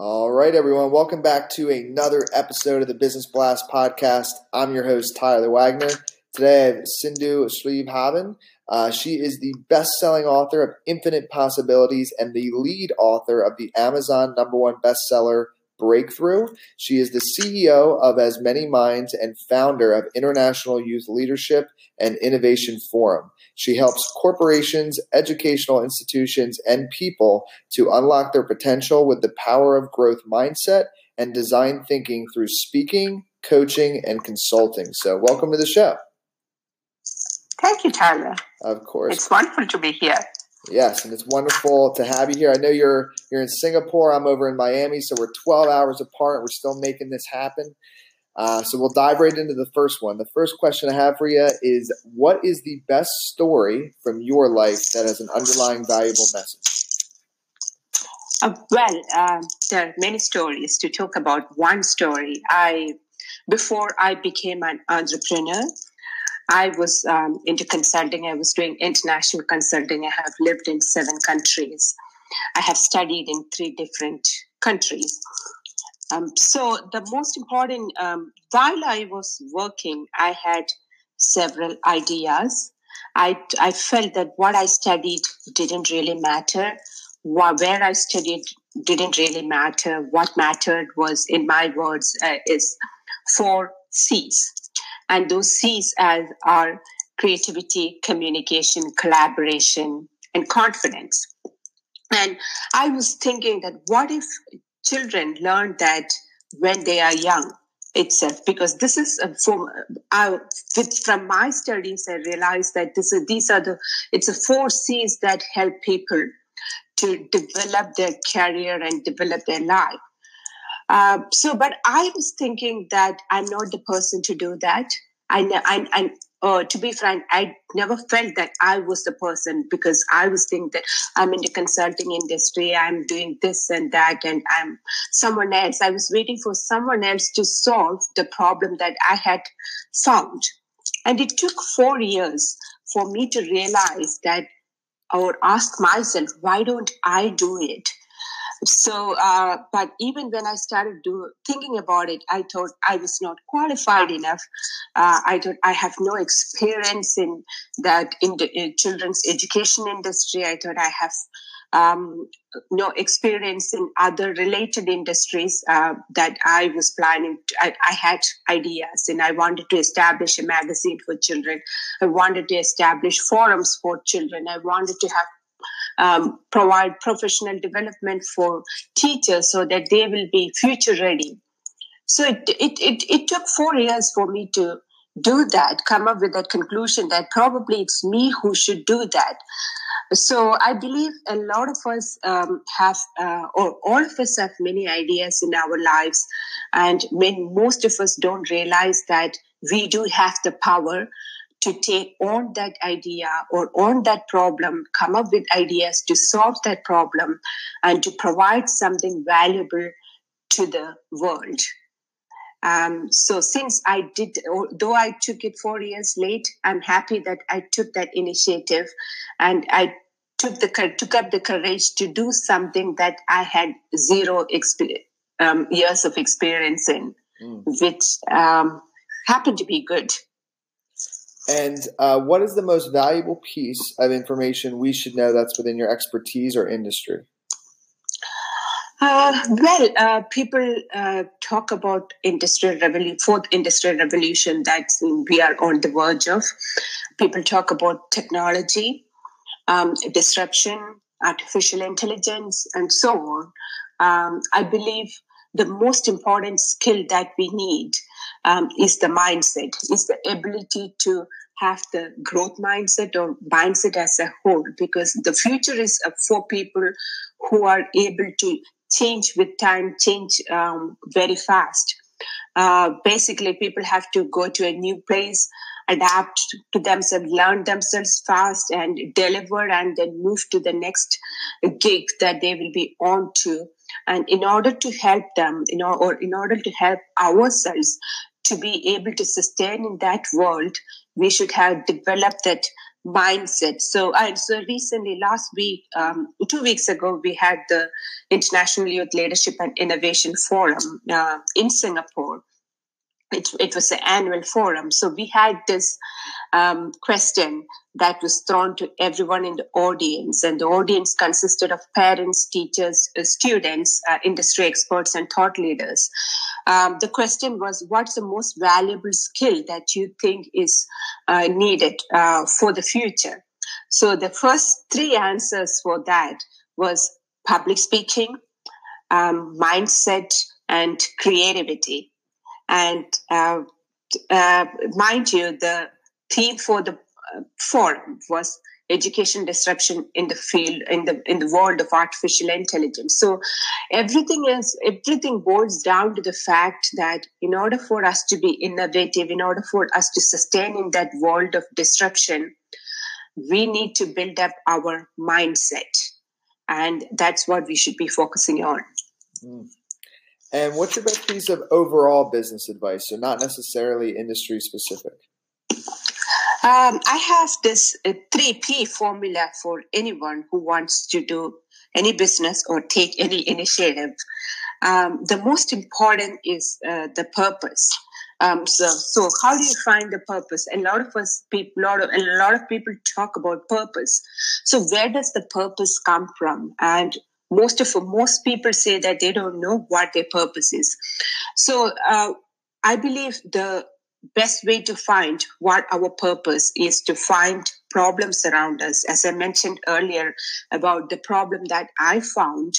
All right, everyone. Welcome back to another episode of the Business Blast podcast. I'm your host, Tyler Wagner. Today I have Sindu Sreebhavan. Uh, she is the best selling author of Infinite Possibilities and the lead author of the Amazon number one bestseller, Breakthrough. She is the CEO of As Many Minds and founder of International Youth Leadership and Innovation Forum. She helps corporations, educational institutions, and people to unlock their potential with the power of growth mindset and design thinking through speaking, coaching, and consulting. So, welcome to the show. Thank you, Tyler. Of course. It's wonderful to be here. Yes, and it's wonderful to have you here. I know you're you're in Singapore. I'm over in Miami, so we're 12 hours apart. We're still making this happen. Uh, so we'll dive right into the first one. The first question I have for you is What is the best story from your life that has an underlying valuable message? Uh, well, uh, there are many stories to talk about. One story I, before I became an entrepreneur, I was um, into consulting. I was doing international consulting. I have lived in seven countries. I have studied in three different countries. Um, so the most important, um, while I was working, I had several ideas. I, I felt that what I studied didn't really matter. Where I studied didn't really matter. What mattered was, in my words, uh, is four C's. And those C's as are creativity, communication, collaboration, and confidence. And I was thinking that what if children learn that when they are young itself? Because this is a form I, from my studies i realized that this is, these are the it's a four c's that help people to develop their career and develop their life. Uh, so but i was thinking that i'm not the person to do that I, I, I, uh, to be frank, I never felt that I was the person because I was thinking that I'm in the consulting industry, I'm doing this and that, and I'm someone else. I was waiting for someone else to solve the problem that I had found. And it took four years for me to realize that or ask myself, why don't I do it? So, uh, but even when I started do, thinking about it, I thought I was not qualified enough. Uh, I thought I have no experience in that in the in children's education industry. I thought I have um, no experience in other related industries uh, that I was planning. To, I, I, had ideas and I wanted to establish a magazine for children. I wanted to establish forums for children. I wanted to have um, provide professional development for teachers so that they will be future ready. So it, it, it, it took four years for me to do that, come up with that conclusion that probably it's me who should do that. So I believe a lot of us um, have, uh, or all of us have many ideas in our lives, and when most of us don't realize that we do have the power to take on that idea or on that problem, come up with ideas to solve that problem and to provide something valuable to the world. Um, so since I did, though I took it four years late, I'm happy that I took that initiative and I took the took up the courage to do something that I had zero um, years of experience in, mm. which um, happened to be good. And uh, what is the most valuable piece of information we should know that's within your expertise or industry? Uh, well, uh, people uh, talk about industrial revolution, fourth industrial revolution that we are on the verge of. People talk about technology, um, disruption, artificial intelligence, and so on. Um, I believe the most important skill that we need um, is the mindset, is the ability to have the growth mindset or mindset as a whole, because the future is for people who are able to change with time, change um, very fast. Uh, basically, people have to go to a new place, adapt to themselves, learn themselves fast, and deliver, and then move to the next gig that they will be on to. And in order to help them, you know, or in order to help ourselves to be able to sustain in that world, we should have developed that mindset. So, and so recently, last week, um, two weeks ago, we had the International Youth Leadership and Innovation Forum uh, in Singapore it, it was an annual forum. So we had this um, question that was thrown to everyone in the audience, and the audience consisted of parents, teachers, uh, students, uh, industry experts, and thought leaders. Um, the question was, "What's the most valuable skill that you think is uh, needed uh, for the future?" So the first three answers for that was public speaking, um, mindset, and creativity. And uh, uh, mind you, the theme for the uh, forum was education disruption in the field in the in the world of artificial intelligence. So everything is everything boils down to the fact that in order for us to be innovative in order for us to sustain in that world of disruption we need to build up our mindset. And that's what we should be focusing on. Mm. And what's your best piece of overall business advice? So, not necessarily industry specific. Um, I have this uh, 3P formula for anyone who wants to do any business or take any initiative. Um, the most important is uh, the purpose. Um, so, so how do you find the purpose? And a lot of us people, lot of, a lot of people talk about purpose. So, where does the purpose come from? And most of most people say that they don't know what their purpose is. So uh, i believe the best way to find what our purpose is to find problems around us. As i mentioned earlier about the problem that i found.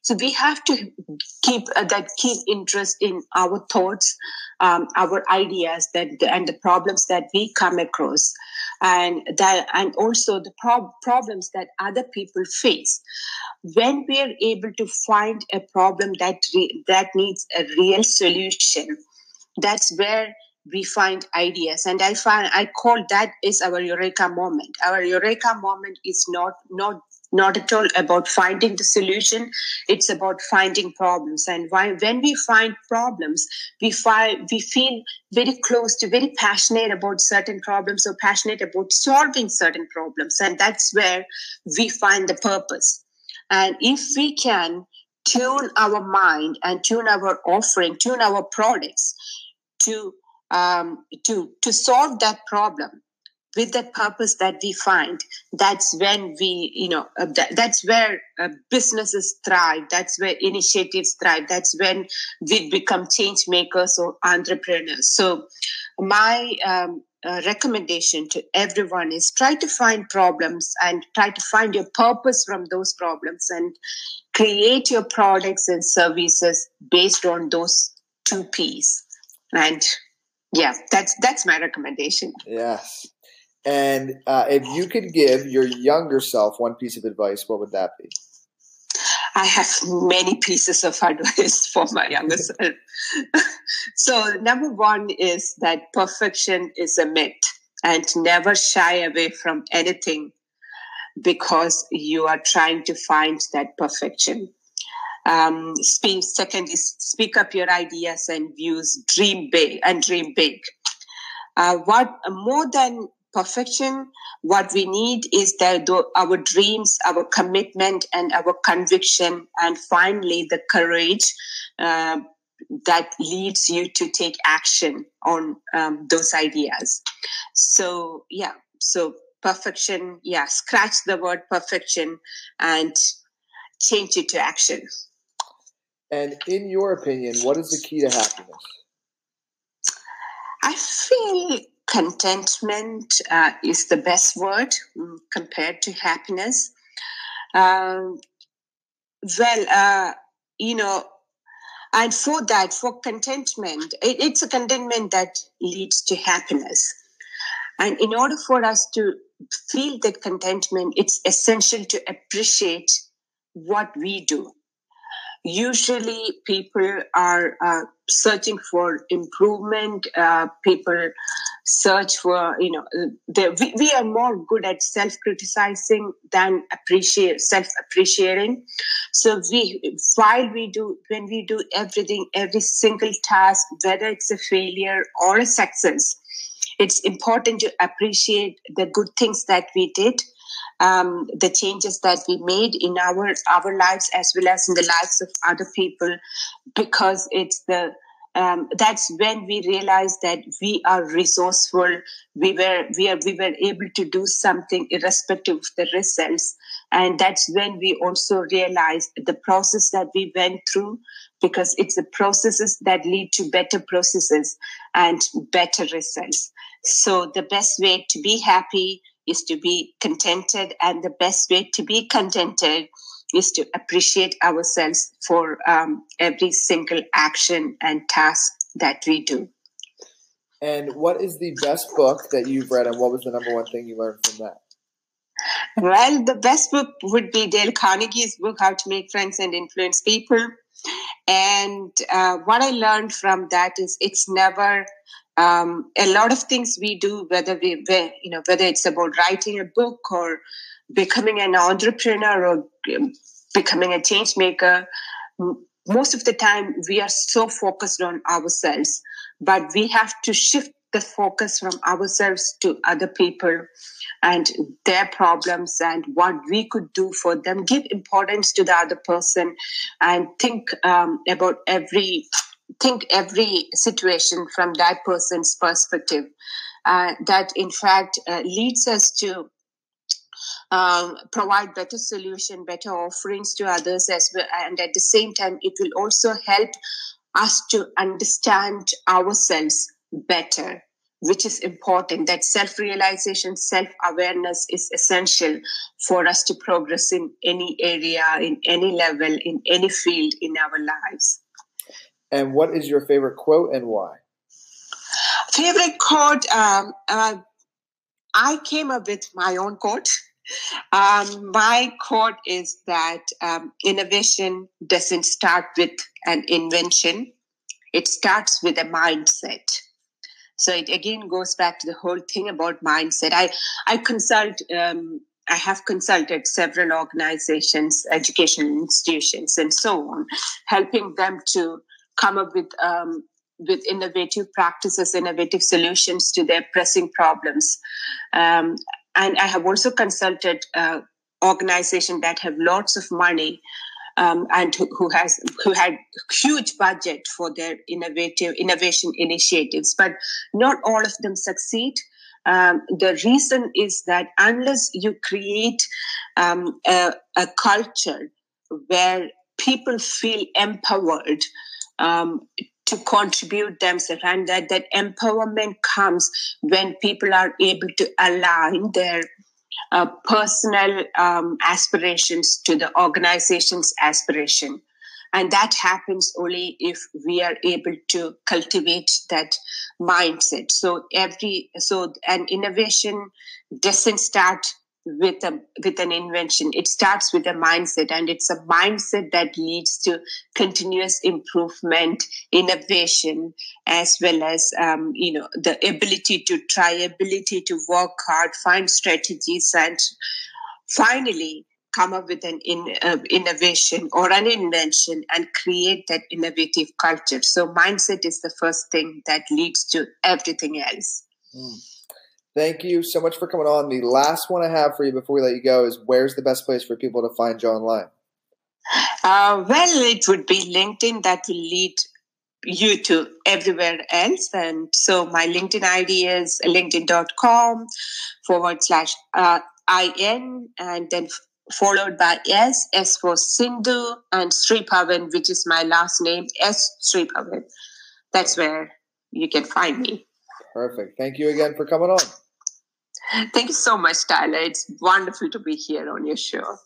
So we have to keep uh, that keen interest in our thoughts um, our ideas that and the problems that we come across and that and also the prob- problems that other people face. When we are able to find a problem that re- that needs a real solution that's where we find ideas. And i find i call that is our eureka moment. Our eureka moment is not not not at all about finding the solution. It's about finding problems. And why, when we find problems we find we feel very close to very passionate about certain problems or passionate about solving certain problems. And that's where we find the purpose. And if we can tune our mind and tune our offering tune our products to um, to to solve that problem with that purpose that we find. That's when we you know uh, that, that's where uh, businesses thrive. That's where initiatives thrive. That's when we become change makers or entrepreneurs. So my um, uh, recommendation to everyone is try to find problems and try to find your purpose from those problems and create your products and services based on those two p's. And yeah that's that's my recommendation. Yes and uh, if you could give your younger self one piece of advice, what would that be? I have many pieces of advice for my younger self. so, number one is that perfection is a myth and never shy away from anything because you are trying to find that perfection. Um, speak, second is speak up your ideas and views, dream big and dream big. Uh, what more than perfection. What we need is that our dreams, our commitment, and our conviction, and finally the courage uh, that leads you to take action on um, those ideas. So, yeah, so perfection, yeah, scratch the word perfection and change it to action. And in your opinion, what is the key to happiness? I feel contentment uh, is the best word um, compared to happiness. Um, well, uh, you know, and for that, for contentment, it, it's a contentment that leads to happiness. And in order for us to feel that contentment, it's essential to appreciate what we do. usually people are uh, searching for improvement. Uh, people search for, you know, we, we are more good at self criticizing than appreciate self appreciating. So we, while we do, when we do everything, every single task, whether it's a failure or a success, it's important to appreciate the good things that we did um, the changes that we made in our our lives as well as in the lives of other people because it's the um, that's when we realized that we are resourceful. We were we are we were able to do something irrespective of the results. And that's when we also realized the process that we went through because it's the processes that lead to better processes and better results. So the best way to be happy is to be contented, and the best way to be contented is to appreciate ourselves for um, every single action and task that we do. And what is the best book that you've read, and what was the number one thing you learned from that? Well, the best book would be Dale Carnegie's book, How to Make Friends and Influence People. And uh, what I learned from that is it's never um, a lot of things we do, whether we, you know, whether it's about writing a book or becoming an entrepreneur or um, becoming a change maker, most of the time we are so focused on ourselves, but we have to shift the focus from ourselves to other people and their problems and what we could do for them. Give importance to the other person and think um, about every think every situation from that person's perspective. Uh, that in fact uh, leads us to um, provide better solution, better offerings to others as well, and at the same time, it will also help us to understand ourselves better which is important that self-realization self-awareness is essential for us to progress in any area in any level in any field in our lives and what is your favorite quote and why? Favorite quote? Um, uh, I came up with my own quote. Um, my quote is that um, innovation doesn't start with an invention, it starts with a mindset. So it again goes back to the whole thing about mindset. I, I consult, um, I have consulted several organizations, educational institutions, and so on, helping them to come up with um, with innovative practices, innovative solutions to their pressing problems. Um, and I have also consulted uh, organizations that have lots of money um, and who, has who had huge budget for their innovative innovation initiatives, but not all of them succeed. Um, the reason is that unless you create um, a, a culture where people feel empowered um, to contribute themselves and that, that empowerment comes when people are able to align their uh, personal um, aspirations to the organization's aspiration. And that happens only if we are able to cultivate that mindset. So every so an innovation doesn't start with a with an invention. It starts with a mindset and it's a mindset that leads to continuous improvement innovation as well as um, you know the ability to try ability to work hard find strategies and finally come up with an in, uh, innovation or an invention and create that innovative culture. So mindset is the first thing that leads to everything else. Mm. Thank you so much for coming on. The last one I have for you before we let you go is where's the best place for people to find you online? Uh, well, it would be LinkedIn that will lead you to everywhere else. And so my LinkedIn ID is linkedin.com forward slash uh, IN and then followed by S, S for Sindu and Sreebhavan, which is my last name, S Sreebhavan. That's where you can find me. Perfect. Thank you again for coming on. Thank you so much, Tyler. It's wonderful to be here on your show.